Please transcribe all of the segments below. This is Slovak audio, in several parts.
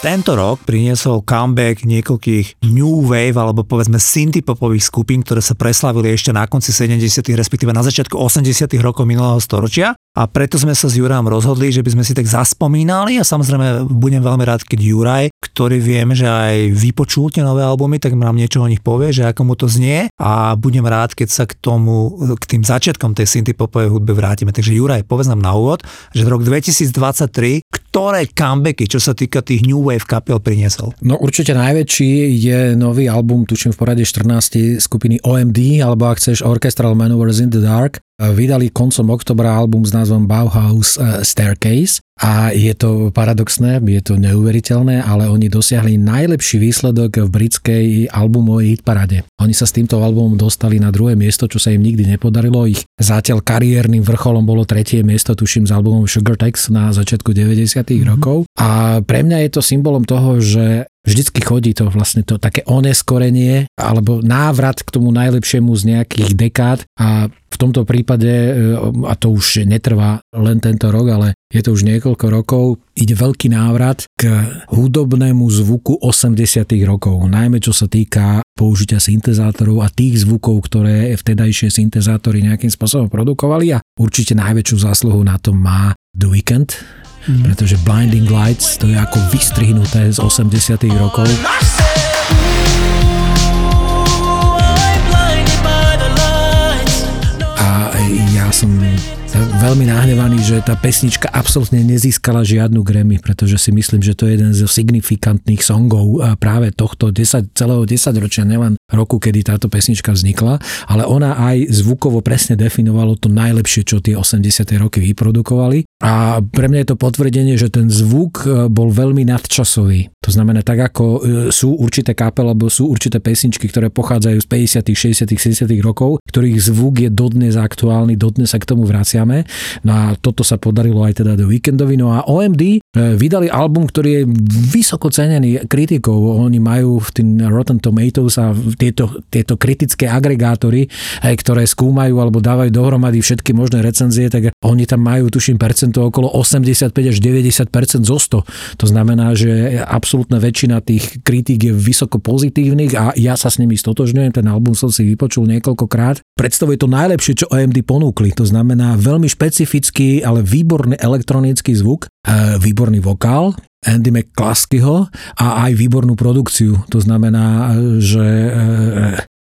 Tento rok priniesol comeback niekoľkých new wave alebo povedzme synthpopových skupín, ktoré sa preslavili ešte na konci 70. respektíve na začiatku 80. rokov minulého storočia a preto sme sa s Jurajom rozhodli, že by sme si tak zaspomínali a samozrejme budem veľmi rád, keď Juraj, ktorý viem, že aj vypočul tie nové albumy, tak nám niečo o nich povie, že ako mu to znie a budem rád, keď sa k tomu, k tým začiatkom tej synthpopovej hudbe vrátime. Takže Juraj, povedz nám na úvod, že rok 2023, ktoré comebacky, čo sa týka tých new wave kapiel priniesol? No určite najväčší je nový album, tuším v porade 14 skupiny OMD, alebo ak chceš Orchestral Maneuvers in the Dark. Vydali koncom oktobra album s názvom Bauhaus eh, Staircase a je to paradoxné, je to neuveriteľné, ale oni dosiahli najlepší výsledok v britskej albumovej hitparade. Oni sa s týmto albumom dostali na druhé miesto, čo sa im nikdy nepodarilo. Ich zatiaľ kariérnym vrcholom bolo tretie miesto, tuším, s albumom Sugar Tex na začiatku 90. Mm-hmm. rokov. A pre mňa je to symbolom toho, že vždycky chodí to vlastne to také oneskorenie alebo návrat k tomu najlepšiemu z nejakých dekád a v tomto prípade, e, a to už netrvá len tento rok, ale je to už niekoľko rokov, ide veľký návrat k hudobnému zvuku 80 rokov, najmä čo sa týka použitia syntezátorov a tých zvukov, ktoré vtedajšie syntezátory nejakým spôsobom produkovali a určite najväčšiu zásluhu na tom má The Weeknd, mm. pretože Blinding Lights to je ako vystrihnuté z 80 rokov. A ja som veľmi nahnevaný, že tá pesnička absolútne nezískala žiadnu Grammy, pretože si myslím, že to je jeden zo signifikantných songov práve tohto 10, celého 10 ročia, nielen roku, kedy táto pesnička vznikla, ale ona aj zvukovo presne definovalo to najlepšie, čo tie 80. roky vyprodukovali. A pre mňa je to potvrdenie, že ten zvuk e, bol veľmi nadčasový. To znamená, tak ako e, sú určité kapel, alebo sú určité pesničky, ktoré pochádzajú z 50., 60., 70. rokov, ktorých zvuk je dodnes aktuálny, dodnes sa k tomu vraciame. No a toto sa podarilo aj teda do Weekendovi. No a OMD e, vydali album, ktorý je vysoko cenený kritikou. Oni majú v tým Rotten Tomatoes a tieto, tieto kritické agregátory, ktoré skúmajú alebo dávajú dohromady všetky možné recenzie, tak oni tam majú, tuším, percento okolo 85 až 90 zo 100. To znamená, že absolútna väčšina tých kritík je vysoko pozitívnych a ja sa s nimi stotožňujem. Ten album som si vypočul niekoľkokrát. Predstavuje to najlepšie, čo OMD ponúkli. To znamená veľmi špecifický, ale výborný elektronický zvuk, e, výborný vokál, Andy McCluskeyho a aj výbornú produkciu. To znamená, že e,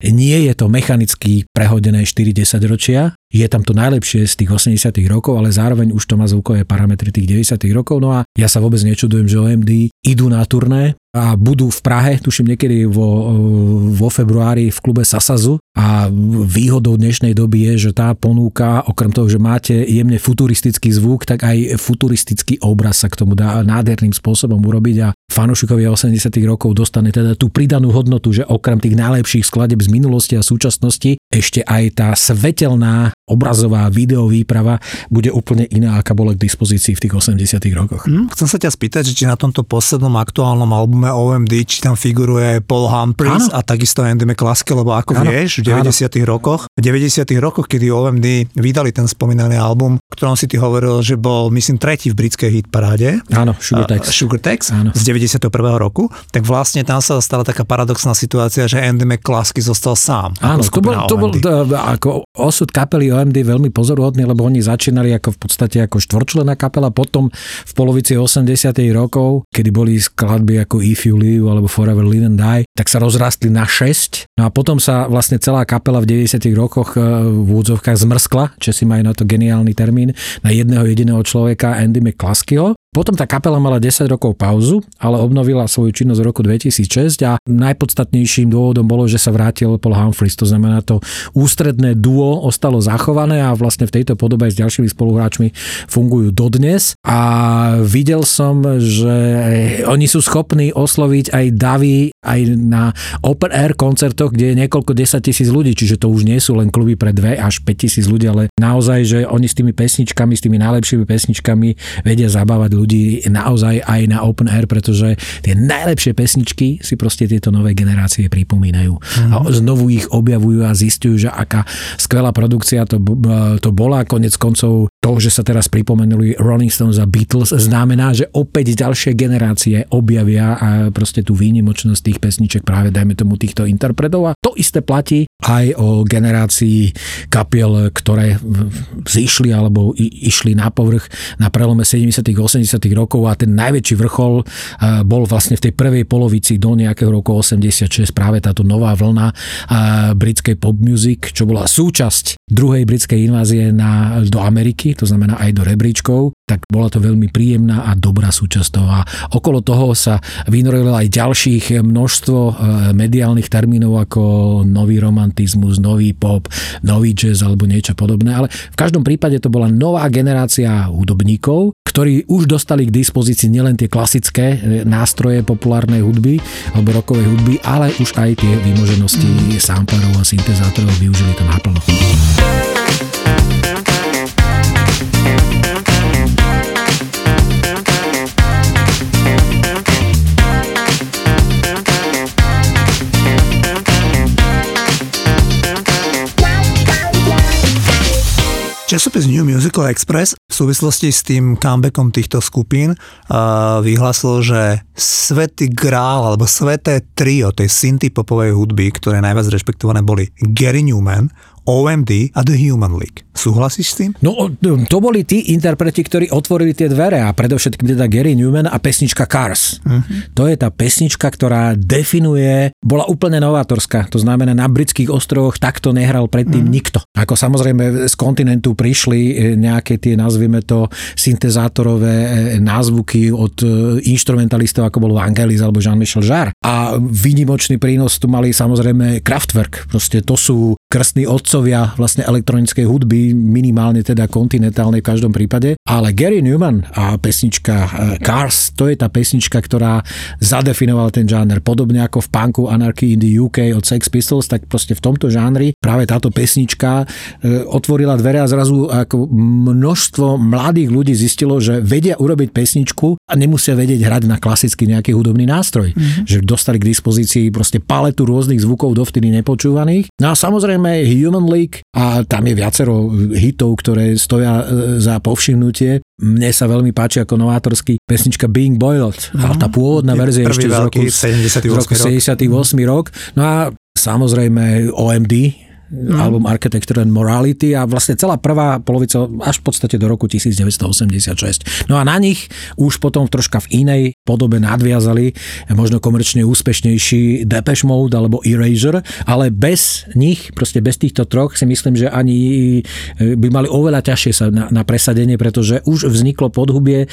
nie je to mechanicky prehodené 4-10 ročia, je tam to najlepšie z tých 80 rokov, ale zároveň už to má zvukové parametry tých 90 rokov. No a ja sa vôbec nečudujem, že OMD idú na turné a budú v Prahe, tuším niekedy vo, vo februári v klube Sasazu a výhodou dnešnej doby je, že tá ponúka, okrem toho, že máte jemne futuristický zvuk, tak aj futuristický obraz sa k tomu dá nádherným spôsobom urobiť a fanúšikovia 80 rokov dostane teda tú pridanú hodnotu, že okrem tých najlepších skladeb z minulosti a súčasnosti ešte aj tá svetelná obrazová videovýprava bude úplne iná, aká bola k dispozícii v tých 80 rokoch. Mm, chcem sa ťa spýtať, či na tomto poslednom aktuálnom albume OMD, či tam figuruje Paul Humphries a takisto Andy McCluskey, lebo ako áno. vieš, v 90 áno. rokoch, v 90 rokoch, kedy OMD vydali ten spomínaný album, o ktorom si ty hovoril, že bol, myslím, tretí v britskej hitparáde. Áno, Sugar Tex. Sugar Tex z 91. roku, tak vlastne tam sa stala taká paradoxná situácia, že Andy McCluskey zostal sám. Áno, to bol, to bol ako osud kapely OMD veľmi pozoruhodný, lebo oni začínali ako v podstate ako štvorčlená kapela, potom v polovici 80 rokov, kedy boli skladby ako If You Live alebo Forever Live and Die, tak sa rozrastli na 6. No a potom sa vlastne celá kapela v 90 rokoch e, v údzovkách zmrskla, si majú na to geniálny termín, na jedného jediného človeka Andy McCluskeyho Potom tá kapela mala 10 rokov pauzu, ale obnovila svoju činnosť v roku 2006 a najpodstatnejším dôvodom bolo, že sa vrátil Paul Humphries. To znamená, to ústredné duo ostalo zachované a vlastne v tejto podobe s ďalšími spoluhráčmi fungujú dodnes. A videl som, že oni sú schopní osloviť aj davy aj na open air koncertoch, kde je niekoľko 10 tisíc ľudí, čiže to už nie sú len kluby pre 2 až 5 tisíc ľudí, ale naozaj, že oni s tými pesničkami, s tými najlepšími pesničkami vedia zabávať ľudí naozaj aj na open air, pretože tie najlepšie pesničky si proste tieto nové generácie pripomínajú. Mm-hmm. A znovu ich objavujú a zistujú, že aká skvelá produkcia to, to bola. Konec koncov to, že sa teraz pripomenuli Rolling Stones a Beatles, znamená, že opäť ďalšie generácie objavia a proste tú výnimočnosť tých pesniček práve dajme tomu týchto interpretov. A to isté platí aj o generácii kapiel, ktoré zišli alebo išli na povrch na prelome 70 80 rokov a ten najväčší vrchol bol vlastne v tej prvej polovici do nejakého roku 86 práve táto nová vlna britskej pop music, čo bola súčasť druhej britskej invázie na, do Ameriky, to znamená aj do rebríčkov, tak bola to veľmi príjemná a dobrá súčasť toho. A okolo toho sa vynorilo aj ďalších množstvo eh, mediálnych termínov ako nový romantizmus, nový pop, nový jazz alebo niečo podobné, ale v každom prípade to bola nová generácia hudobníkov, ktorí už dostali k dispozícii nielen tie klasické e, nástroje populárnej hudby alebo rokovej hudby, ale už aj tie vymoženosti samplerov a syntezátorov využili to naplno. Časopis New Musical Express v súvislosti s tým comebackom týchto skupín uh, vyhlásil, že svetý grál alebo sveté trio tej synthpopovej hudby, ktoré najviac rešpektované boli Gary Newman, OMD a The Human League. Súhlasíš s tým? No, to boli tí interpreti, ktorí otvorili tie dvere a predovšetkým teda Gary Newman a pesnička Cars. Uh-huh. To je tá pesnička, ktorá definuje, bola úplne novátorská. To znamená, na britských ostrovoch takto nehral predtým uh-huh. nikto. Ako samozrejme z kontinentu prišli e, nejaké tie, nazvieme to, syntezátorové e, názvuky od e, instrumentalistov, ako bol Vangelis alebo Jean-Michel Jarre. A výnimočný prínos tu mali samozrejme Kraftwerk. Proste to sú krstní otcovia vlastne elektronickej hudby, minimálne teda kontinentálnej v každom prípade. Ale Gary Newman a pesnička eh, Cars, to je tá pesnička, ktorá zadefinoval ten žáner. Podobne ako v punku Anarchy in the UK od Sex Pistols, tak proste v tomto žánri práve táto pesnička eh, otvorila dvere a zrazu ako množstvo mladých ľudí zistilo, že vedia urobiť pesničku a nemusia vedieť hrať na klasický nejaký hudobný nástroj. Mm-hmm. Že dostali k dispozícii proste paletu rôznych zvukov dovtedy nepočúvaných. No a samozrejme samozrejme Human League a tam je viacero hitov, ktoré stoja e, za povšimnutie. Mne sa veľmi páči ako novátorský pesnička Being Boiled, mm. ale tá pôvodná verzia ešte z roku, 78 z roku 78 rok. No a samozrejme OMD, mm. album Architecture and Morality a vlastne celá prvá polovica až v podstate do roku 1986. No a na nich už potom troška v inej podobe nadviazali možno komerčne úspešnejší Depeche Mode alebo Erasure, ale bez nich, proste bez týchto troch si myslím, že ani e, by mali oveľa ťažšie sa na, na presadenie, pretože už vzniklo podhubie, e,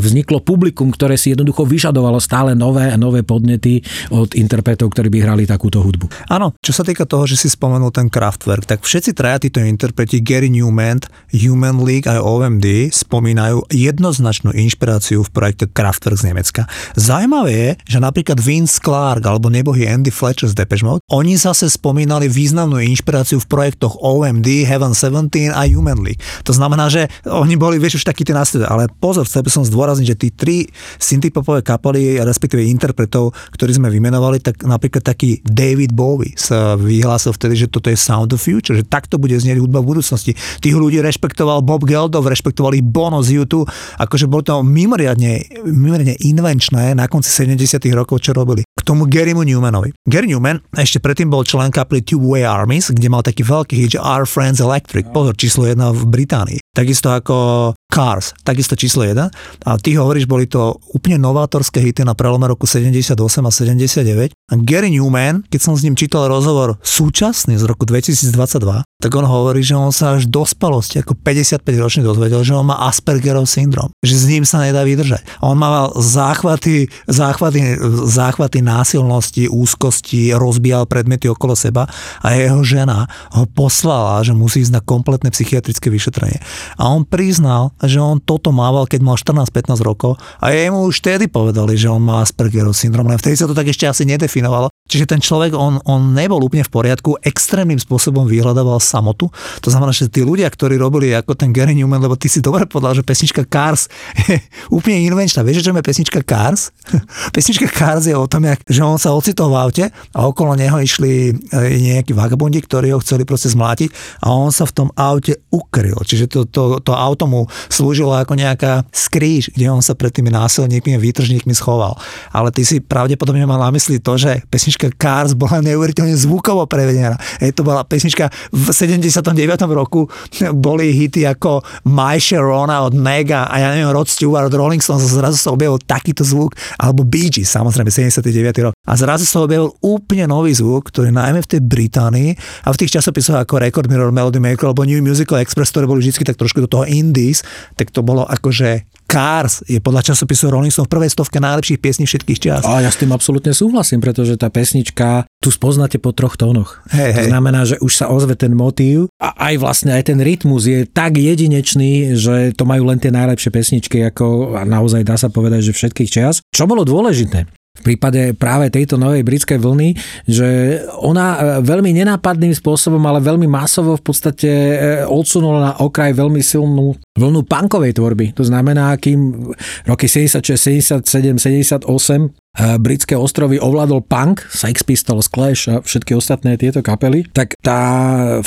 vzniklo publikum, ktoré si jednoducho vyžadovalo stále nové a nové podnety od interpretov, ktorí by hrali takúto hudbu. Áno, čo sa týka toho, že si spomenul ten Kraftwerk, tak všetci traja títo interpreti Gary Newman, Human League a OMD spomínajú jednoznačnú inšpiráciu v projekte Kraftwerk z Nemecka. Zaujímavé je, že napríklad Vince Clark alebo nebohý Andy Fletcher z Depeche Mode, oni zase spomínali významnú inšpiráciu v projektoch OMD, Heaven 17 a Human League. To znamená, že oni boli, vieš, už takí tie následovia. Ale pozor, chcel by som zdôrazniť, že tí tri synthpopové kapely, respektíve interpretov, ktorí sme vymenovali, tak napríklad taký David Bowie sa vyhlásil vtedy, že toto je Sound of Future, že takto bude znieť hudba v budúcnosti. Tých ľudí rešpektoval Bob Geldof, rešpektovali Bono z YouTube, akože bolo to mimoriadne, mimoriadne invenčné na konci 70 rokov, čo robili. K tomu Garymu Newmanovi. Gary Newman ešte predtým bol člen kapely Two Way Armies, kde mal taký veľký hit, že Our Friends Electric, pozor, číslo 1 v Británii. Takisto ako Cars, takisto číslo 1. A ty hovoríš, boli to úplne novátorské hity na prelome roku 78 a 79. A Gary Newman, keď som s ním čítal rozhovor súčasný z roku 2022, tak on hovorí, že on sa až do spalosti ako 55 ročný dozvedel, že on má Aspergerov syndrom, že s ním sa nedá vydržať. On mal záchvaty, záchvaty, záchvaty násilnosti, úzkosti, rozbíjal predmety okolo seba a jeho žena ho poslala, že musí ísť na kompletné psychiatrické vyšetrenie. A on priznal, že on toto mával, keď mal 14-15 rokov a jemu už vtedy povedali, že on má Aspergerov syndrom, len vtedy sa to tak ešte asi nedefinovalo. Čiže ten človek, on, on nebol úplne v poriadku, extrémnym spôsobom vyhľadával samotu. To znamená, že tí ľudia, ktorí robili ako ten Gary Newman, lebo ty si dobre povedal, že pesnička Cars je úplne invenčná. Vieš, čo je pesnička Cars? pesnička Cars je o tom, jak, že on sa ocitol v aute a okolo neho išli e, nejakí vagabundi, ktorí ho chceli proste zmlátiť a on sa v tom aute ukryl. Čiže to, to, to auto mu slúžilo ako nejaká skríž, kde on sa pred tými násilníkmi a výtržníkmi schoval. Ale ty si pravdepodobne mal na mysli to, že pesnička Cars bola neuveriteľne zvukovo prevedená. Je to bola pesnička v 79. roku boli hity ako My Sharona od Mega a ja neviem, Rod Stewart od Rolling Stones a zrazu sa objavil takýto zvuk, alebo Bee Gees, samozrejme 79. rok. A zrazu sa objavil úplne nový zvuk, ktorý najmä v tej Británii a v tých časopisoch ako Record Mirror, Melody Maker alebo New Musical Express, ktoré boli vždy tak trošku do toho indies, tak to bolo akože Cars je podľa časopisu Rolling Stone v prvej stovke najlepších piesní všetkých čas. A ja s tým absolútne súhlasím, pretože tá pesnička tu spoznáte po troch tónoch. Hej, hej. To znamená, že už sa ozve ten motív a aj vlastne aj ten rytmus je tak jedinečný, že to majú len tie najlepšie pesničky, ako naozaj dá sa povedať, že všetkých čas. Čo bolo dôležité? V prípade práve tejto novej britskej vlny, že ona e, veľmi nenápadným spôsobom, ale veľmi masovo v podstate e, odsunula na okraj veľmi silnú vlnu punkovej tvorby. To znamená, kým roky 76, 77, 78 britské ostrovy ovládol punk, Sex Pistols, Clash a všetky ostatné tieto kapely, tak tá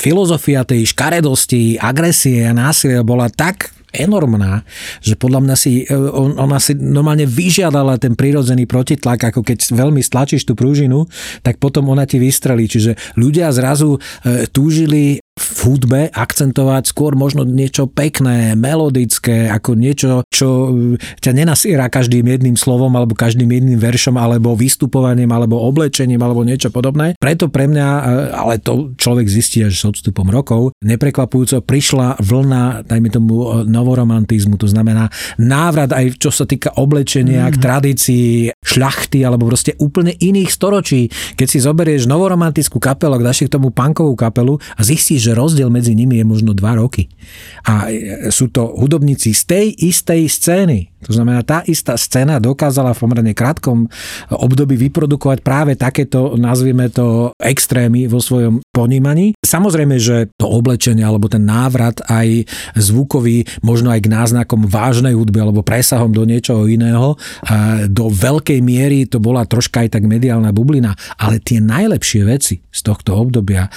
filozofia tej škaredosti, agresie a násilia bola tak enormná, že podľa mňa si, e, on, ona si normálne vyžiadala ten prirodzený protitlak, ako keď veľmi stlačíš tú prúžinu, tak potom ona ti vystrelí. Čiže ľudia zrazu e, túžili v hudbe akcentovať skôr možno niečo pekné, melodické, ako niečo, čo ťa nenasiera každým jedným slovom alebo každým jedným veršom alebo vystupovaním alebo oblečením alebo niečo podobné. Preto pre mňa, e, ale to človek zistí až s odstupom rokov, neprekvapujúco prišla vlna, dajme tomu, e, novoromantizmu, to znamená návrat aj čo sa týka oblečenia, mm. k tradícii, šľachty alebo proste úplne iných storočí. Keď si zoberieš novoromantickú kapelu, dáš k tomu punkovú kapelu a zistíš, že rozdiel medzi nimi je možno 2 roky. A e, sú to hudobníci z tej istej scény. To znamená, tá istá scéna dokázala v pomerne krátkom období vyprodukovať práve takéto, nazvime to, extrémy vo svojom ponímaní. Samozrejme, že to oblečenie alebo ten návrat aj zvukový, možno aj k náznakom vážnej hudby alebo presahom do niečoho iného, do veľkej miery to bola troška aj tak mediálna bublina, ale tie najlepšie veci z tohto obdobia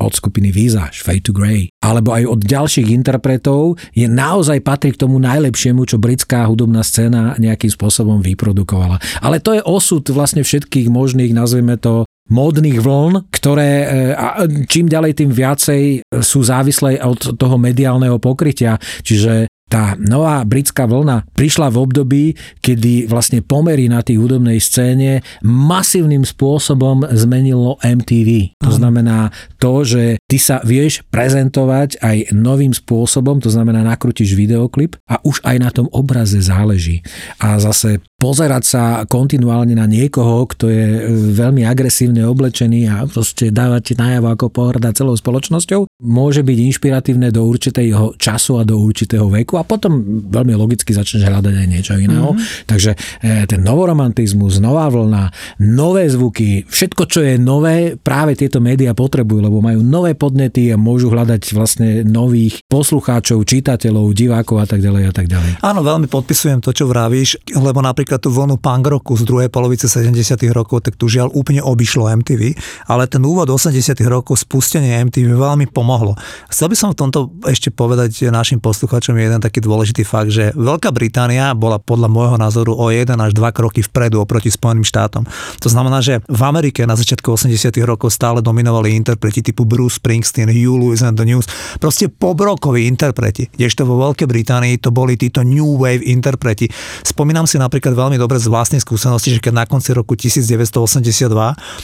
od skupiny Visage, Fade to Grey, alebo aj od ďalších interpretov, je naozaj patrí k tomu najlepšiemu, čo britská hudobná scéna nejakým spôsobom vyprodukovala. Ale to je osud vlastne všetkých možných, nazvime to, módnych vln, ktoré e, a čím ďalej tým viacej sú závislé od toho mediálneho pokrytia. Čiže tá nová britská vlna prišla v období, kedy vlastne pomery na tej hudobnej scéne masívnym spôsobom zmenilo MTV. To znamená to, že ty sa vieš prezentovať aj novým spôsobom, to znamená nakrútiš videoklip a už aj na tom obraze záleží. A zase pozerať sa kontinuálne na niekoho, kto je e, veľmi agresívne oblečený a proste dávať ti najavo ako pohrda celou spoločnosťou, môže byť inšpiratívne do určitého času a do určitého veku a potom veľmi logicky začneš hľadať aj niečo iného. Mm-hmm. Takže e, ten novoromantizmus, nová vlna, nové zvuky, všetko, čo je nové, práve tieto médiá potrebujú, lebo majú nové podnety a môžu hľadať vlastne nových poslucháčov, čitateľov, divákov a tak ďalej a tak ďalej. Áno, veľmi podpisujem to, čo vravíš, lebo napríklad napríklad tú vlnu punk roku z druhej polovice 70 rokov, tak tu žiaľ úplne obišlo MTV, ale ten úvod 80 rokov, spustenie MTV veľmi pomohlo. Chcel by som v tomto ešte povedať našim poslucháčom jeden taký dôležitý fakt, že Veľká Británia bola podľa môjho názoru o 1 až 2 kroky vpredu oproti Spojeným štátom. To znamená, že v Amerike na začiatku 80 rokov stále dominovali interpreti typu Bruce Springsteen, Hugh Lewis and the News, proste pobrokoví interpreti, kdežto vo Veľkej Británii to boli títo New Wave interpreti. Spomínam si napríklad veľmi dobre z vlastnej skúsenosti, že keď na konci roku 1982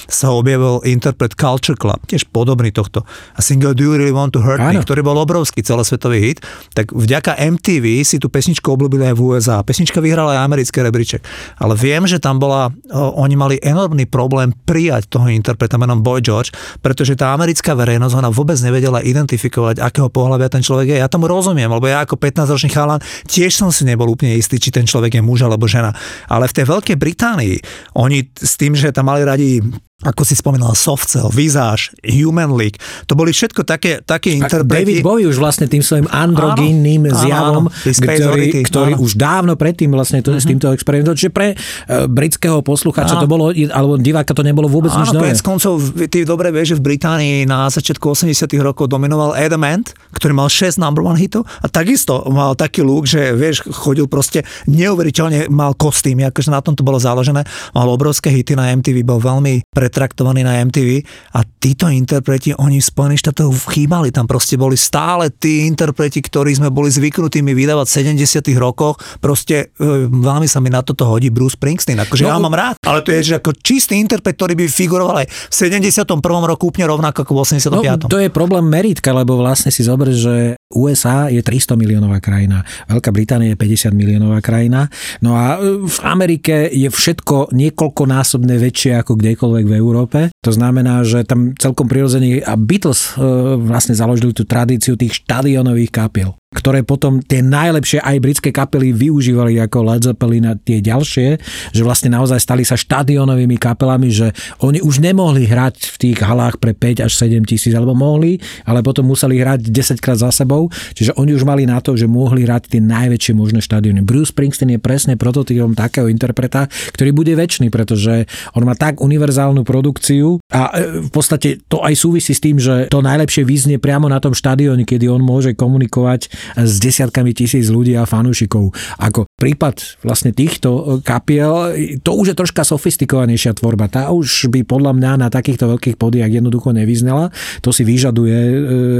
sa objavil interpret Culture Club, tiež podobný tohto, a single Do You Really Want to Hurt Me, ktorý bol obrovský celosvetový hit, tak vďaka MTV si tú pesničku obľúbili aj v USA. Pesnička vyhrala aj americký rebríček. Ale viem, že tam bola, oni mali enormný problém prijať toho interpreta menom Boy George, pretože tá americká verejnosť ona vôbec nevedela identifikovať, akého pohľavia ten človek je. Ja tomu rozumiem, lebo ja ako 15-ročný chalan tiež som si nebol úplne istý, či ten človek je muž alebo žena. Ale v tej Veľkej Británii oni s tým, že tam mali radi ako si spomínal, Softcell, Visage, Human League, to boli všetko také, také interpreti. David Bowie už vlastne tým svojim androgynnym zjavom, áno, ktorý, ktorý už dávno predtým vlastne to, uh-huh. s mhm. týmto experimentoval. Čiže pre uh, britského poslucháča áno. to bolo, alebo diváka to nebolo vôbec áno, nič nové. koncov, ty dobre vieš, že v Británii na začiatku 80 rokov dominoval Adam Ant, ktorý mal 6 number one hitov a takisto mal taký look, že vieš, chodil proste neuveriteľne, mal kostým, akože na tom to bolo založené, mal obrovské hity na MTV, bol veľmi pre pretraktovaní na MTV a títo interpreti, oni v Spojených štátoch chýbali, tam proste boli stále tí interpreti, ktorí sme boli zvyknutí mi vydávať v 70 rokoch, proste e, veľmi sa mi na toto hodí Bruce Springsteen, akože no, ja mám rád, ale to je že ako čistý interpret, ktorý by figuroval aj v 71. roku úplne rovnako ako v 85. No, to je problém meritka, lebo vlastne si zober, že USA je 300 miliónová krajina, Veľká Británia je 50 miliónová krajina, no a e, v Amerike je všetko niekoľkonásobne väčšie ako kdekoľvek v Európe. To znamená, že tam celkom prirodzene a Beatles e, vlastne založili tú tradíciu tých štadionových kapiel ktoré potom tie najlepšie aj britské kapely využívali ako Led Zeppelin a tie ďalšie, že vlastne naozaj stali sa štadionovými kapelami, že oni už nemohli hrať v tých halách pre 5 až 7 tisíc, alebo mohli, ale potom museli hrať 10 krát za sebou, čiže oni už mali na to, že mohli hrať tie najväčšie možné štadióny. Bruce Springsteen je presne prototypom takého interpreta, ktorý bude väčší, pretože on má tak univerzálnu produkciu a e, v podstate to aj súvisí s tým, že to najlepšie vyznie priamo na tom štadióne, kedy on môže komunikovať s desiatkami tisíc ľudí a fanúšikov. Ako prípad vlastne týchto kapiel, to už je troška sofistikovanejšia tvorba. Tá už by podľa mňa na takýchto veľkých podiach jednoducho nevyznala. To si vyžaduje e,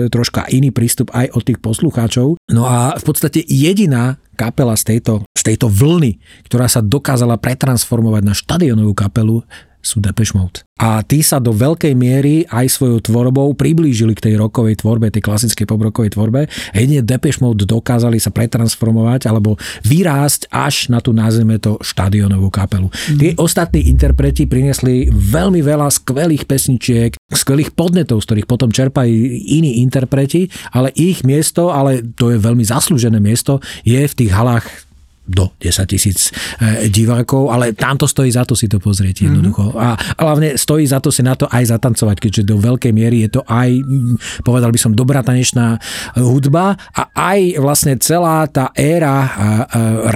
troška iný prístup aj od tých poslucháčov. No a v podstate jediná kapela z tejto, z tejto vlny, ktorá sa dokázala pretransformovať na štadionovú kapelu, sú Depeche Mode. A tí sa do veľkej miery aj svojou tvorbou priblížili k tej rokovej tvorbe, tej klasickej pobrokovej tvorbe. Jedine Depeche Mode dokázali sa pretransformovať alebo vyrásť až na tú nazveme to štadionovú kapelu. Mm. Tí ostatní interpreti priniesli veľmi veľa skvelých pesničiek, skvelých podnetov, z ktorých potom čerpajú iní interpreti, ale ich miesto, ale to je veľmi zaslúžené miesto, je v tých halách do 10 tisíc e, divákov, ale tam to stojí za to si to pozrieť mhm. jednoducho. Mm-hmm. A hlavne stojí za to si na to aj zatancovať, keďže do veľkej miery je to aj, povedal by som, dobrá tanečná hudba a aj vlastne celá tá éra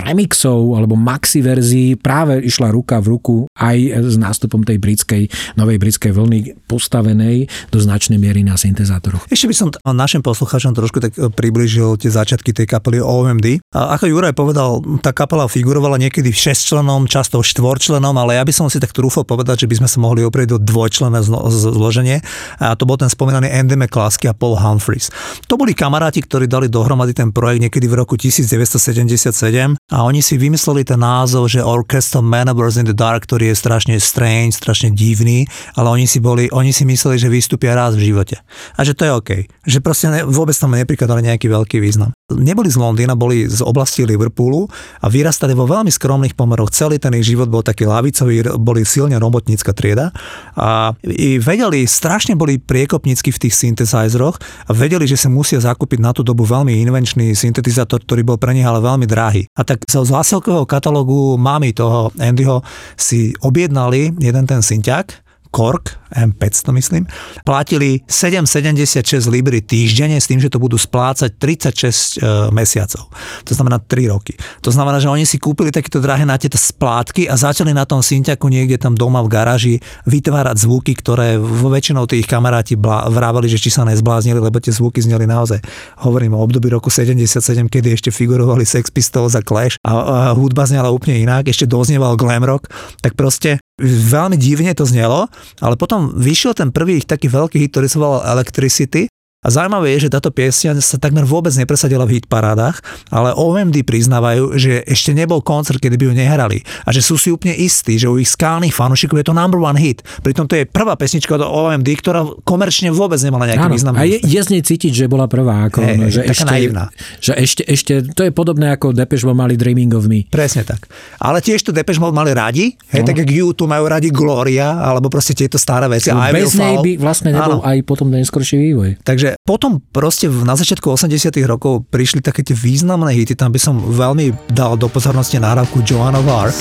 remixov alebo maxi verzií práve išla ruka v ruku aj s nástupom tej britskej, novej britskej vlny postavenej do značnej miery na syntezátoroch. Ešte by som našim poslucháčom trošku tak e, približil tie začiatky tej kapely OMD. A ako Juraj povedal, tá kapela figurovala niekedy v 6 členom, často 4 členom, ale ja by som si tak trúfal povedať, že by sme sa mohli oprieť do dvojčlenné zloženie. A to bol ten spomínaný Andy McCluskey a Paul Humphries. To boli kamaráti, ktorí dali dohromady ten projekt niekedy v roku 1977 a oni si vymysleli ten názov, že Orchestra Maneuvers in the Dark, ktorý je strašne strange, strašne divný, ale oni si, boli, oni si mysleli, že vystúpia raz v živote. A že to je OK. Že proste ne, vôbec tam neprikladali nejaký veľký význam. Neboli z Londýna, boli z oblasti Liverpoolu a vyrastali vo veľmi skromných pomeroch. Celý ten ich život bol taký lavicový, boli silne robotnícka trieda a vedeli, strašne boli priekopnícky v tých synthesizeroch a vedeli, že sa musia zakúpiť na tú dobu veľmi invenčný syntetizátor, ktorý bol pre nich ale veľmi drahý. A tak z zásilkového katalógu mami toho Andyho si objednali jeden ten synťák Kork, M500 myslím, platili 7,76 libry týždenne s tým, že to budú splácať 36 e, mesiacov. To znamená 3 roky. To znamená, že oni si kúpili takéto drahé na tieto splátky a začali na tom synťaku niekde tam doma v garáži vytvárať zvuky, ktoré väčšinou tých kamaráti vrávali, že či sa nezbláznili, lebo tie zvuky zneli naozaj. Hovorím o období roku 77, kedy ešte figurovali Sex Pistols a Clash a, a hudba znela úplne inak, ešte doznieval glam rock, tak proste veľmi divne to znelo, ale potom vyšiel ten prvý taký veľký hit, ktorý sa volal Electricity A zaujímavé je, že táto piesň sa takmer vôbec nepresadila v hitparádach, ale OMD priznávajú, že ešte nebol koncert, kedy by ju nehrali a že sú si úplne istí, že u ich skálnych fanúšikov je to number one hit. Pritom to je prvá pesnička od OMD, ktorá komerčne vôbec nemala nejaký význam. A je, je z nej cítiť, že bola prvá. Ako, Hej, že, taká ešte, naivná. že ešte, ešte, to je podobné ako Depeche Mode mali Dreaming of Me. Presne tak. Ale tiež to Depeche Mode mali radi, hej, no. tak jak YouTube majú radi Gloria, alebo proste tieto staré veci. Bez nej by vlastne nebol Áno. aj potom neskorší vývoj. Takže potom proste na začiatku 80 rokov prišli také tie významné hity, tam by som veľmi dal do pozornosti nahrávku Joan of Arc,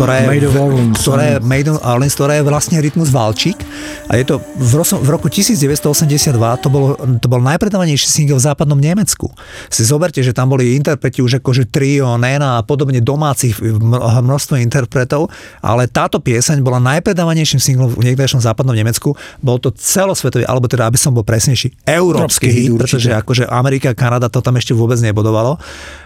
ktorá je, Made of Orleans. ktorá je Made of Orleans, ktorá je vlastne rytmus Valčík a je to v, v roku 1982 to bol, to bol najpredávanejší single v západnom Nemecku. Si zoberte, že tam boli interpreti už akože trio, Nena a podobne domácich mno- množstvo interpretov, ale táto pieseň bola najpredávanejším singlom v niekdejšom západnom Nemecku. Bol to celosvetový, alebo teda, aby som bol presnejší, európsky Európsky hit, pretože akože Amerika Kanada to tam ešte vôbec nebodovalo.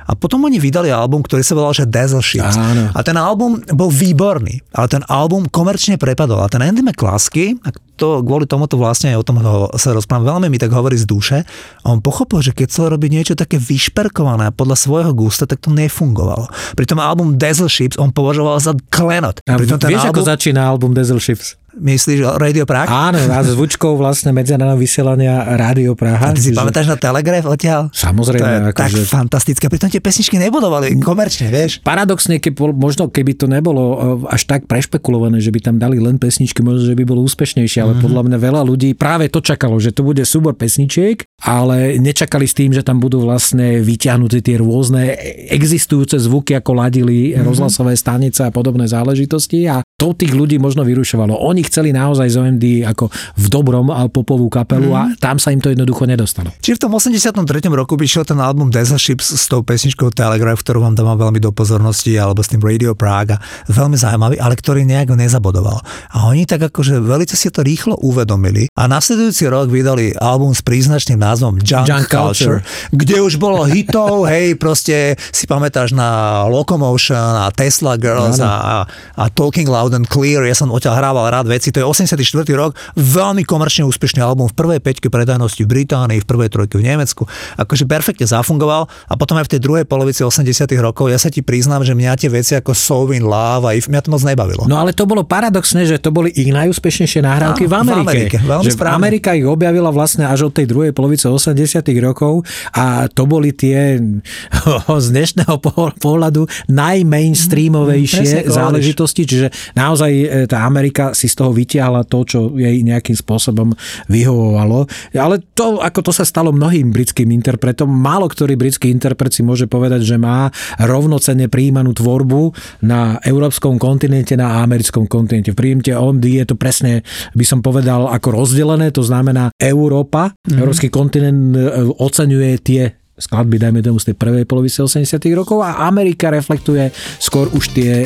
A potom oni vydali album, ktorý sa volal, že Dazzle Ships. Áno. A ten album bol výborný, ale ten album komerčne prepadol. A ten Andy McCluskey, to kvôli tomuto vlastne aj o tom ho, sa rozprávam, veľmi mi tak hovorí z duše, a on pochopil, že keď chcel robiť niečo také vyšperkované podľa svojho gusta, tak to nefungovalo. Pri tom album Dazzle Ships on považoval za klenot. A Pritom ten vieš, album, ako začína album Dazzle Ships? Myslíš Radio Prague? Áno, a zvučkou vlastne medzinárodného vysielania Rádio Praha. A ty si čiže- pamätáš na Telegraph odtiaľ? Samozrejme, To je akože- tak fantastické. Pritom tie pesničky nebudovali komerčne, vieš. Paradoxne, keď bol, možno keby to nebolo e, až tak prešpekulované, že by tam dali len pesničky, možno, že by bolo úspešnejšie, ale mm-hmm. podľa mňa veľa ľudí práve to čakalo, že to bude súbor pesničiek, ale nečakali s tým, že tam budú vlastne vyťahnuté tie rôzne existujúce zvuky, ako ladili mm-hmm. rozhlasové stanice a podobné záležitosti a to tých ľudí možno vyrušovalo. Oni chceli naozaj z OMD ako v dobrom popovú kapelu mm-hmm. a tam sa im to jednoducho nedostalo. Čiže v tom 83. roku by šiel ten album Dazzle Ships s tou pesničkou Telegraph, ktorú vám dávam veľmi do pozornosti, alebo s tým Radio Prague. Veľmi zaujímavý, ale ktorý nejak nezabodoval. A oni tak akože veľmi si to rýchlo uvedomili a nasledujúci rok vydali album s príznačným názvom Junk, Junk Culture, Culture. kde už bolo hitov, hej, proste si pamätáš na Locomotion a Tesla Girls a, a Talking Loud and Clear, ja som odtiaľ hrával rád veci, to je 84. rok, veľmi komerčne úspešný album v prvej peťke predajnosti v Británii, v prvej trojke v Nemecku, akože perfektne zafungoval a potom aj v tej druhej polovici 80 rokov, ja sa ti priznám, že mňa tie veci ako So in Love a If, mňa to moc nebavilo. No ale to bolo paradoxné, že to boli ich najúspešnejšie nahrávky Áno, v v Amerike. Amerike, veľmi že správne. Amerika ich objavila vlastne až od tej druhej polovice 80 rokov a to boli tie z dnešného poh- pohľadu najmainstreamovejšie hovoríš. záležitosti, čiže naozaj e, tá Amerika si z toho vytiahla to, čo jej nejakým spôsobom vyhovovalo. Ale to, ako to sa stalo mnohým britským interpretom, málo ktorý britský interpret si môže povedať, že má rovnocenne príjmanú tvorbu na európskom kontinente, na americkom kontinente. V príjemte OMD je to presne, by som povedal, ako rozdelené, to znamená Európa, mm-hmm. európsky kontinent e, oceňuje tie skladby, dajme tomu z tej prvej polovice 80 rokov a Amerika reflektuje skôr už tie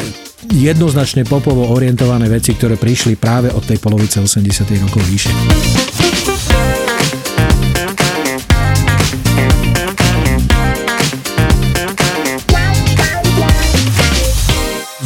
jednoznačne popovo orientované veci, ktoré prišli práve od tej polovice 80 rokov vyššie.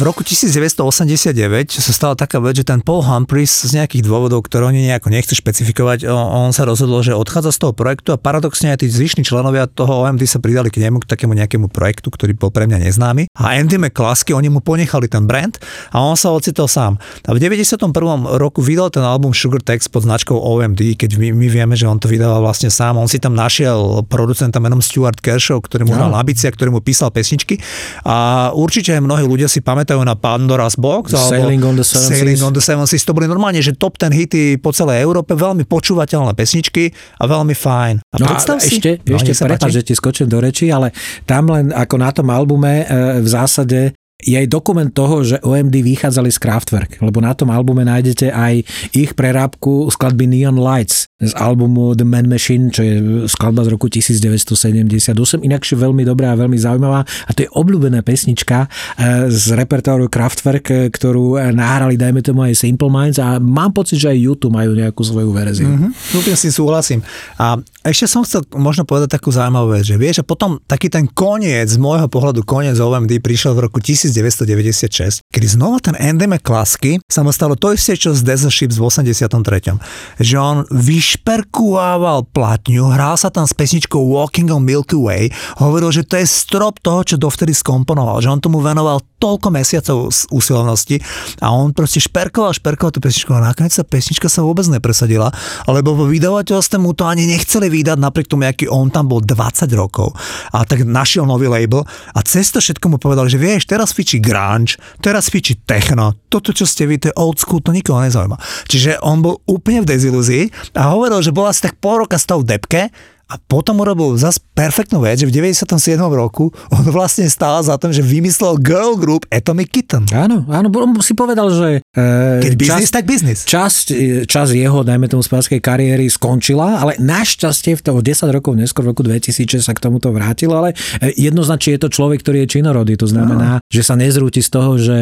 Roku 1989 sa stala taká vec, že ten Paul Humphries z nejakých dôvodov, ktoré oni nejako nechcú špecifikovať, on, sa rozhodol, že odchádza z toho projektu a paradoxne aj tí zvyšní členovia toho OMD sa pridali k nemu, k takému nejakému projektu, ktorý bol pre mňa neznámy. A Andy McCluskey, oni mu ponechali ten brand a on sa ocitol sám. A v 91. roku vydal ten album Sugar Text pod značkou OMD, keď my, my vieme, že on to vydával vlastne sám. On si tam našiel producenta menom Stuart Kershaw, ktorý mu hral na bici a ktorý mu písal pesničky. A určite aj mnohí ľudia si pamätajú na Pandora's Box Sailing on the Seven Sailing Seas. on the Seven Seas. To boli normálne, že top ten hity po celej Európe, veľmi počúvateľné pesničky a veľmi fajn. A No a predstav si, ešte, no, ešte prepáč, že ti skočím do reči, ale tam len ako na tom albume e, v zásade je aj dokument toho, že OMD vychádzali z Kraftwerk, lebo na tom albume nájdete aj ich prerábku skladby Neon Lights z albumu The Man Machine, čo je skladba z roku 1978, inakšie veľmi dobrá a veľmi zaujímavá a to je obľúbená pesnička e, z repertoáru Kraftwerk, e, ktorú e, nahrali, dajme tomu aj Simple Minds a mám pocit, že aj YouTube majú nejakú svoju verziu. Mhm, úplne si súhlasím. A ešte som chcel možno povedať takú zaujímavú vec, že vieš, a potom taký ten koniec, z môjho pohľadu koniec OMD prišiel v roku 1996, kedy znova ten Andy McCluskey sa mu stalo to isté, čo z Desert Ships v 83. Že on vyšperkúval platňu, hral sa tam s pesničkou Walking on Milky Way, hovoril, že to je strop toho, čo dovtedy skomponoval, že on tomu venoval toľko mesiacov úsilovnosti a on proste šperkoval, šperkoval tú pesničku a nakoniec tá pesnička sa vôbec nepresadila, lebo vo vydavateľstve mu to ani nechceli vydať napriek tomu, aký on tam bol 20 rokov. A tak našiel nový label a cez to všetko mu povedal, že vieš, teraz fičí grunge, teraz fičí techno, toto, čo ste vy, to je old school, to nikoho nezaujíma. Čiže on bol úplne v dezilúzii a hovoril, že bola asi tak pol roka z toho depke a potom urobil zase perfektnú vec, že v 97. roku on vlastne stál za tým, že vymyslel girl group Atomic Kitten. Áno, áno, on si povedal, že e, Keď biznis, tak biznis. Časť, čas jeho, dajme tomu spáskej kariéry skončila, ale našťastie v toho 10 rokov neskôr v roku 2000 sa k tomuto vrátil, ale e, jednoznačne je to človek, ktorý je činorodý, to znamená, no. že sa nezrúti z toho, že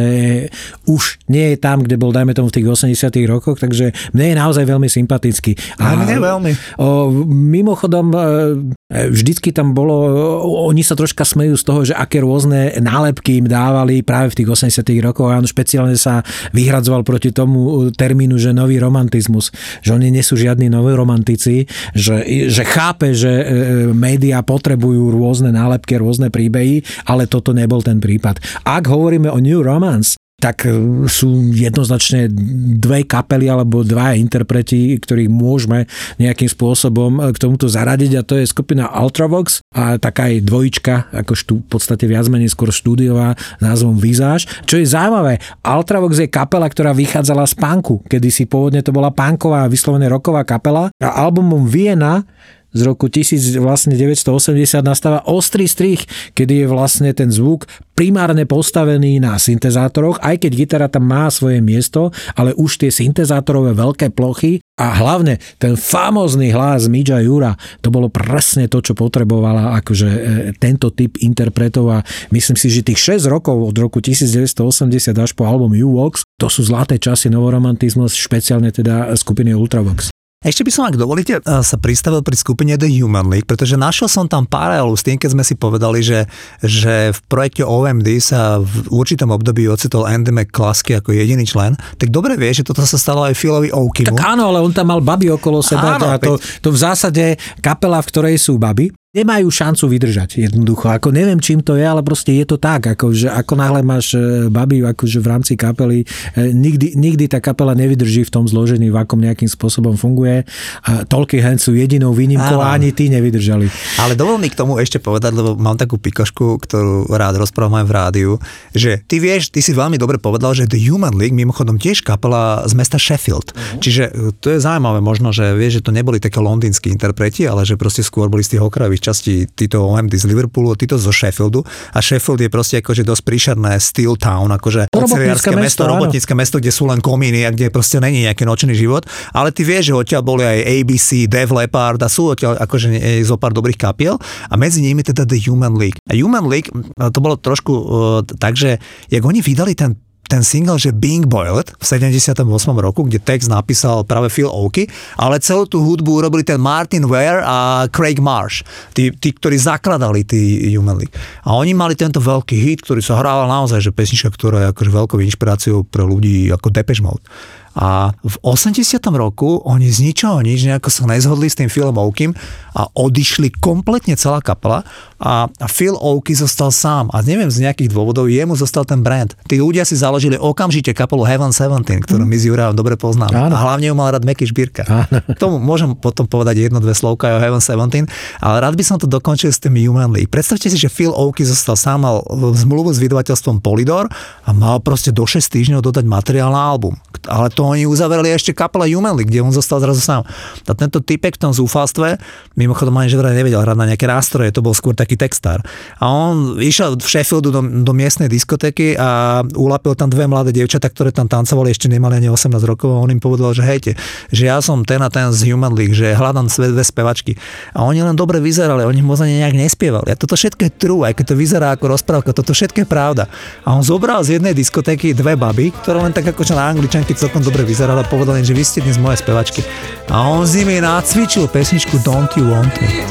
už nie je tam, kde bol, dajme tomu v tých 80 rokoch, takže mne je naozaj veľmi sympatický. A, a mne veľmi. O, mimochodom, E, vždycky tam bolo, oni sa troška smejú z toho, že aké rôzne nálepky im dávali práve v tých 80 rokoch a on špeciálne sa vyhradzoval proti tomu termínu, že nový romantizmus, že oni nie sú žiadni noví romantici, že, že chápe, že e, médiá potrebujú rôzne nálepky, rôzne príbehy, ale toto nebol ten prípad. Ak hovoríme o New Romance, tak e, sú jednoznačne dve kapely alebo dva interpreti, ktorých môžeme nejakým spôsobom e, k tomuto zaradiť a to je skupina Ultravox a taká aj dvojička, ako štú, v podstate viac menej skôr štúdiová názvom Visage. Čo je zaujímavé, Ultravox je kapela, ktorá vychádzala z punku, kedy si pôvodne to bola punková, vyslovene roková kapela a albumom Viena z roku 1980 nastáva ostrý strich, kedy je vlastne ten zvuk primárne postavený na syntezátoroch, aj keď gitara tam má svoje miesto, ale už tie syntezátorové veľké plochy a hlavne ten famózny hlas Midža Jura, to bolo presne to, čo potrebovala akože e, tento typ interpretov a myslím si, že tých 6 rokov od roku 1980 až po album U-Vox, to sú zlaté časy novoromantizmus, špeciálne teda skupiny Ultravox. Ešte by som, ak dovolíte, eh, sa pristavil pri skupine The Human League, pretože našiel som tam paralelu s tým, keď sme si povedali, že, že v projekte OMD sa v určitom období ocitol Andy McCluskey ako jediný člen, tak dobre vie, že toto sa stalo aj Philovi Oakimu. Tak áno, ale on tam mal baby okolo seba áno, a to, to v zásade kapela, v ktorej sú baby, nemajú šancu vydržať jednoducho. Ako neviem, čím to je, ale proste je to tak, ako, že ako náhle máš e, babi akože v rámci kapely, e, nikdy, nikdy tá kapela nevydrží v tom zložení, v akom nejakým spôsobom funguje. A Talking Hands sú jedinou výnimkou a ani tí nevydržali. Ale dovol mi k tomu ešte povedať, lebo mám takú pikošku, ktorú rád rozprávam aj v rádiu, že ty vieš, ty si veľmi dobre povedal, že The Human League, mimochodom tiež kapela z mesta Sheffield. Uh-huh. Čiže e, to je zaujímavé možno, že vieš, že to neboli také londýnsky interpreti, ale že proste skôr boli z tých okrajových časti títo OMD z Liverpoolu, títo zo Sheffieldu. A Sheffield je proste akože dosť príšerné steel town, akože oceliarské mesto, robotnícke mesto, kde sú len komíny a kde proste není nejaký nočný život, ale ty vieš, že odtiaľ boli aj ABC, Dev Leppard a sú odtiaľ akože zo pár dobrých kapiel. A medzi nimi teda The Human League. A Human League, to bolo trošku uh, tak, že jak oni vydali ten ten single, že Being Boiled v 78. roku, kde text napísal práve Phil Oakey, ale celú tú hudbu urobili ten Martin Ware a Craig Marsh, tí, tí ktorí zakladali tí Human League. A oni mali tento veľký hit, ktorý sa hrával naozaj, že pesnička, ktorá je akože veľkou inšpiráciou pre ľudí ako Depeche Mode. A v 80. roku oni z ničoho nič nejako sa nezhodli s tým Philom Oakim a odišli kompletne celá kapela a, Phil Oaky zostal sám a neviem z nejakých dôvodov, jemu zostal ten brand. Tí ľudia si založili okamžite kapelu Heaven 17, ktorú my s Jurajom dobre poznáme. Áno. A hlavne ju mal rád Meky Šbírka. K tomu môžem potom povedať jedno, dve slovka o Heaven 17, ale rád by som to dokončil s tým Human League. Predstavte si, že Phil Oaky zostal sám, mal zmluvu s vydavateľstvom Polydor a mal proste do 6 týždňov dodať materiál na album. Ale to to oni uzavreli ešte kapela Humanly, kde on zostal zrazu sám. A tento typek v tom zúfalstve, mimochodom ani že vraj nevedel hrať na nejaké nástroje, to bol skôr taký textár. A on išiel v Sheffieldu do, do miestnej diskotéky a ulapil tam dve mladé dievčatá, ktoré tam tancovali, ešte nemali ani 18 rokov a on im povedal, že hejte, že ja som ten a ten z Human League, že hľadám sve dve spevačky. A oni len dobre vyzerali, oni ani nejak nespievali. A toto všetko je true, aj keď to vyzerá ako rozprávka, toto všetko je pravda. A on zobral z jednej diskotéky dve baby, ktoré len tak ako čo na angličanky celkom dobre vyzerala, povedal im, že vy ste dnes moje spevačky. A on s nimi nacvičil pesničku Don't You Want Me.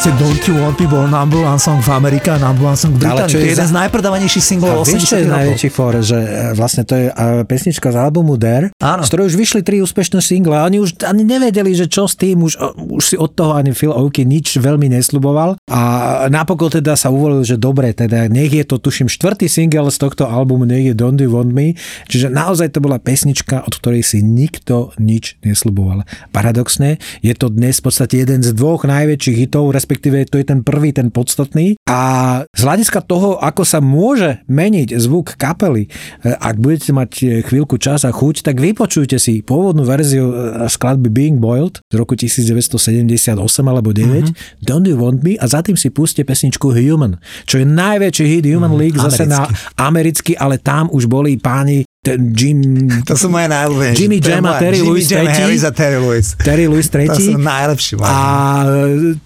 proste Don't You Want Me bol number one song v Amerike a number one song v Británii. To je jeden z najpredávanejších singlov 80 vieš, čo je najväčší for, že e, vlastne to je e, pesnička z albumu Dare, Áno. z ktorej už vyšli tri úspešné single a oni už ani nevedeli, že čo s tým, už, už si od toho ani Phil Oakey nič veľmi nesľuboval a napokon teda sa uvolil, že dobre, teda nech je to tuším štvrtý single z tohto albumu, nech je Don't You Want Me, čiže naozaj to bola pesnička, od ktorej si nikto nič nesľuboval. Paradoxne, je to dnes v podstate jeden z dvoch najväčších hitov, respektíve to je ten prvý, ten podstatný. A z hľadiska toho, ako sa môže meniť zvuk kapely, e, ak budete mať e, chvíľku čas a chuť, tak vypočujte si pôvodnú verziu e, skladby Being Boiled z roku 1978 alebo 9, mm-hmm. Don't You Want Me a za tým si puste pesničku Human, čo je najväčší hit Human mm, League, zase americký. na americky, ale tam už boli páni ten Jim... To sú moje najľúbenejšie. Jimmy Jam a Terry Lewis Jam Harris a Terry Lewis. Terry Lewis III. To sú najlepší. A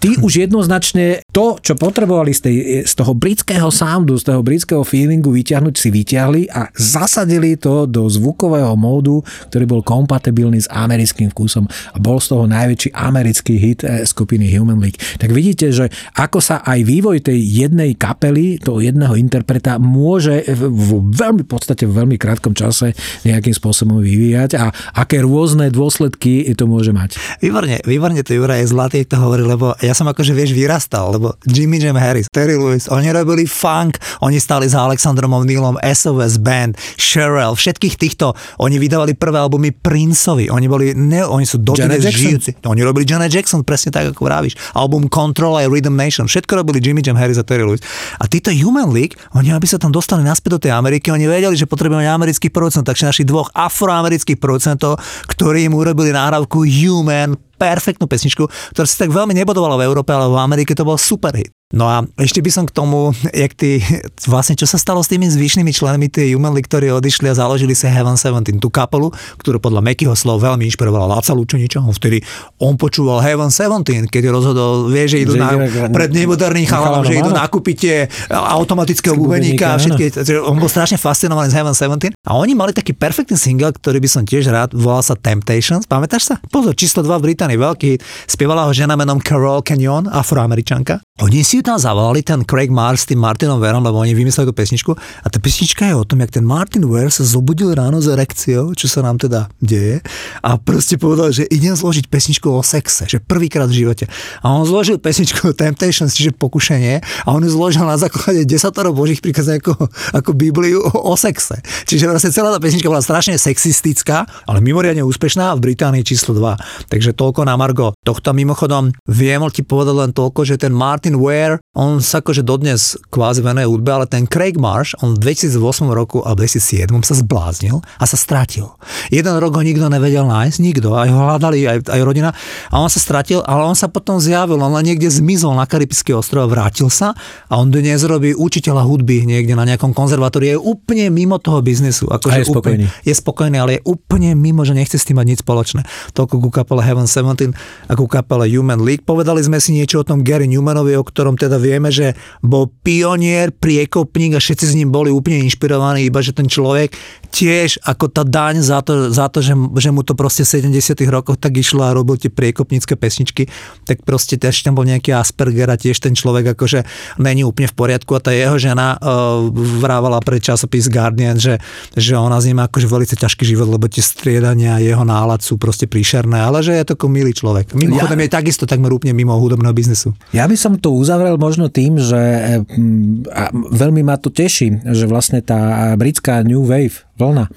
ty už jednoznačne to, čo potrebovali z, tej, z toho britského soundu, z toho britského feelingu vyťahnuť, si vyťahli a zasadili to do zvukového módu, ktorý bol kompatibilný s americkým vkusom a bol z toho najväčší americký hit eh, skupiny Human League. Tak vidíte, že ako sa aj vývoj tej jednej kapely, toho jedného interpreta môže v veľmi podstate v veľmi krátkom čase čase nejakým spôsobom vyvíjať a aké rôzne dôsledky to môže mať. Výborne, výborne to Jura je zlatý, to hovorí, lebo ja som akože vieš vyrastal, lebo Jimmy Jam Harris, Terry Lewis, oni robili funk, oni stali za Alexandrom O'Neillom, SOS Band, Sherelle, všetkých týchto, oni vydávali prvé albumy Princeovi, oni boli, ne, oni sú dodnes žijúci. Oni robili Janet Jackson, presne tak, ako vravíš. Album Control a Rhythm Nation, všetko robili Jimmy Jam Harris a Terry Lewis. A títo Human League, oni aby sa tam dostali naspäť do tej Ameriky, oni vedeli, že potrebujeme americký producent, takže našich dvoch afroamerických producentov, ktorí im urobili náhrávku Human, perfektnú pesničku, ktorá si tak veľmi nebodovala v Európe, ale v Amerike to bol super hit. No a ešte by som k tomu, jak ty, vlastne čo sa stalo s tými zvyšnými členmi tej Human League, ktorí odišli a založili sa Heaven 17, tú kapelu, ktorú podľa Mekyho slov veľmi inšpirovala Láca Lučeniča, vtedy on počúval Heaven 17, keď rozhodol, vie, že idú že na, pred nemoderným chalanom, že idú nakúpiť tie automatického bubeníka a všetky, on bol strašne fascinovaný z Heaven 17 a oni mali taký perfektný single, ktorý by som tiež rád, volal sa Temptations, pamätáš sa? Pozor, číslo 2 v Británii, veľký, spievala ho žena menom Carol Canyon, afroameričanka. Oni si tam zavolali, ten Craig Mars s tým Martinom Verom, lebo oni vymysleli tú pesničku a tá pesnička je o tom, jak ten Martin Ware sa zobudil ráno s erekciou, čo sa nám teda deje a proste povedal, že idem zložiť pesničku o sexe, že prvýkrát v živote. A on zložil pesničku Temptations, čiže pokušenie a on ju zložil na základe desatoro božích príkazov ako, ako Bibliu o, o sexe. Čiže vlastne celá tá pesnička bola strašne sexistická, ale mimoriadne úspešná v Británii číslo 2. Takže toľko na Margo tohto. Mimochodom, viem ti povedať len toľko, že ten Martin Martin Ware, on sa akože dodnes kvázi venuje hudbe, ale ten Craig Marsh, on v 2008 roku a v 2007 sa zbláznil a sa stratil. Jeden rok ho nikto nevedel nájsť, nikto, aj ho hľadali, aj, aj rodina a on sa stratil, ale on sa potom zjavil, on len niekde zmizol na Karibský ostrov, vrátil sa a on dnes robí učiteľa hudby niekde na nejakom konzervatóriu, je úplne mimo toho biznesu. Akože a je spokojný. Úplne, je spokojný, ale je úplne mimo, že nechce s tým mať nič spoločné. Toľko ku kapele Heaven 17 a ku kapele Human League. Povedali sme si niečo o tom Gary Newmanovi, o ktorom teda vieme, že bol pionier, priekopník a všetci s ním boli úplne inšpirovaní, iba že ten človek tiež ako tá daň za to, za to že, že mu to proste v 70 rokoch tak išlo a robil tie priekopnícke pesničky, tak proste tiež tam bol nejaký Asperger a tiež ten človek akože není úplne v poriadku a tá jeho žena uh, vrávala pre časopis Guardian, že, že ona z ním akože veľmi ťažký život, lebo tie striedania jeho nálad sú proste príšerné, ale že je to ako milý človek. Mimochodom ja, je takisto takmer úplne mimo hudobného biznesu. Ja by som to uzavrel možno tým, že mm, a veľmi ma to teší, že vlastne tá britská New Wave vlna, e,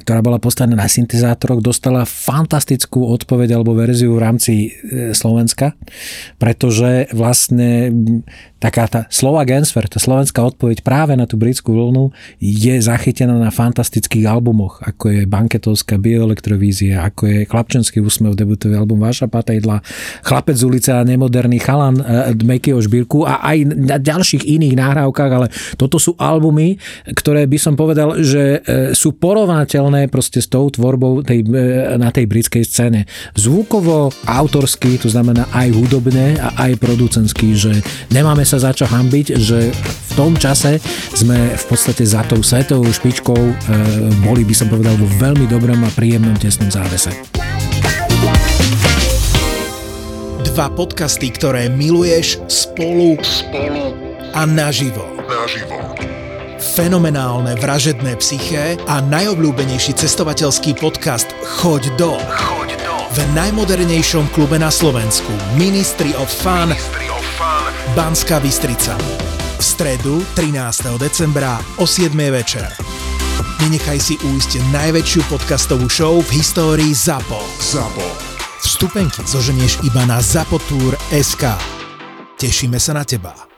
ktorá bola postavená na syntezátoroch, dostala fantastickú odpoveď alebo verziu v rámci e, Slovenska, pretože vlastne taká tá slova Gensfer, tá slovenská odpoveď práve na tú britskú vlnu je zachytená na fantastických albumoch, ako je Banketovská bioelektrovízia, ako je Chlapčenský úsmev, debutový album Váša patejdla, Chlapec z ulice a nemoderný chalan e, Dmekieho Žbírku a aj na ďalších iných nahrávkach, ale toto sú albumy, ktoré by som povedal, že sú porovnateľné proste s tou tvorbou tej, e, na tej britskej scéne. Zvukovo, autorsky, to znamená aj hudobne a aj producentsky, že nemáme sa za čo hambiť, že v tom čase sme v podstate za tou svetovou špičkou e, boli, by som povedal, vo veľmi dobrom a príjemnom tesnom závese. Dva podcasty, ktoré miluješ spolu, spolu a naživo. naživo. Fenomenálne vražedné psyché a najobľúbenejší cestovateľský podcast Choď do. Choď do. V najmodernejšom klube na Slovensku Ministry of Fun, Ministry of Fun. Banská Bystrica. V stredu 13. decembra o 7. večer. Nenechaj si újsť najväčšiu podcastovú show v histórii ZAPO. ZAPO. Vstupenky zoženieš iba na zapotur.sk. Tešíme sa na teba.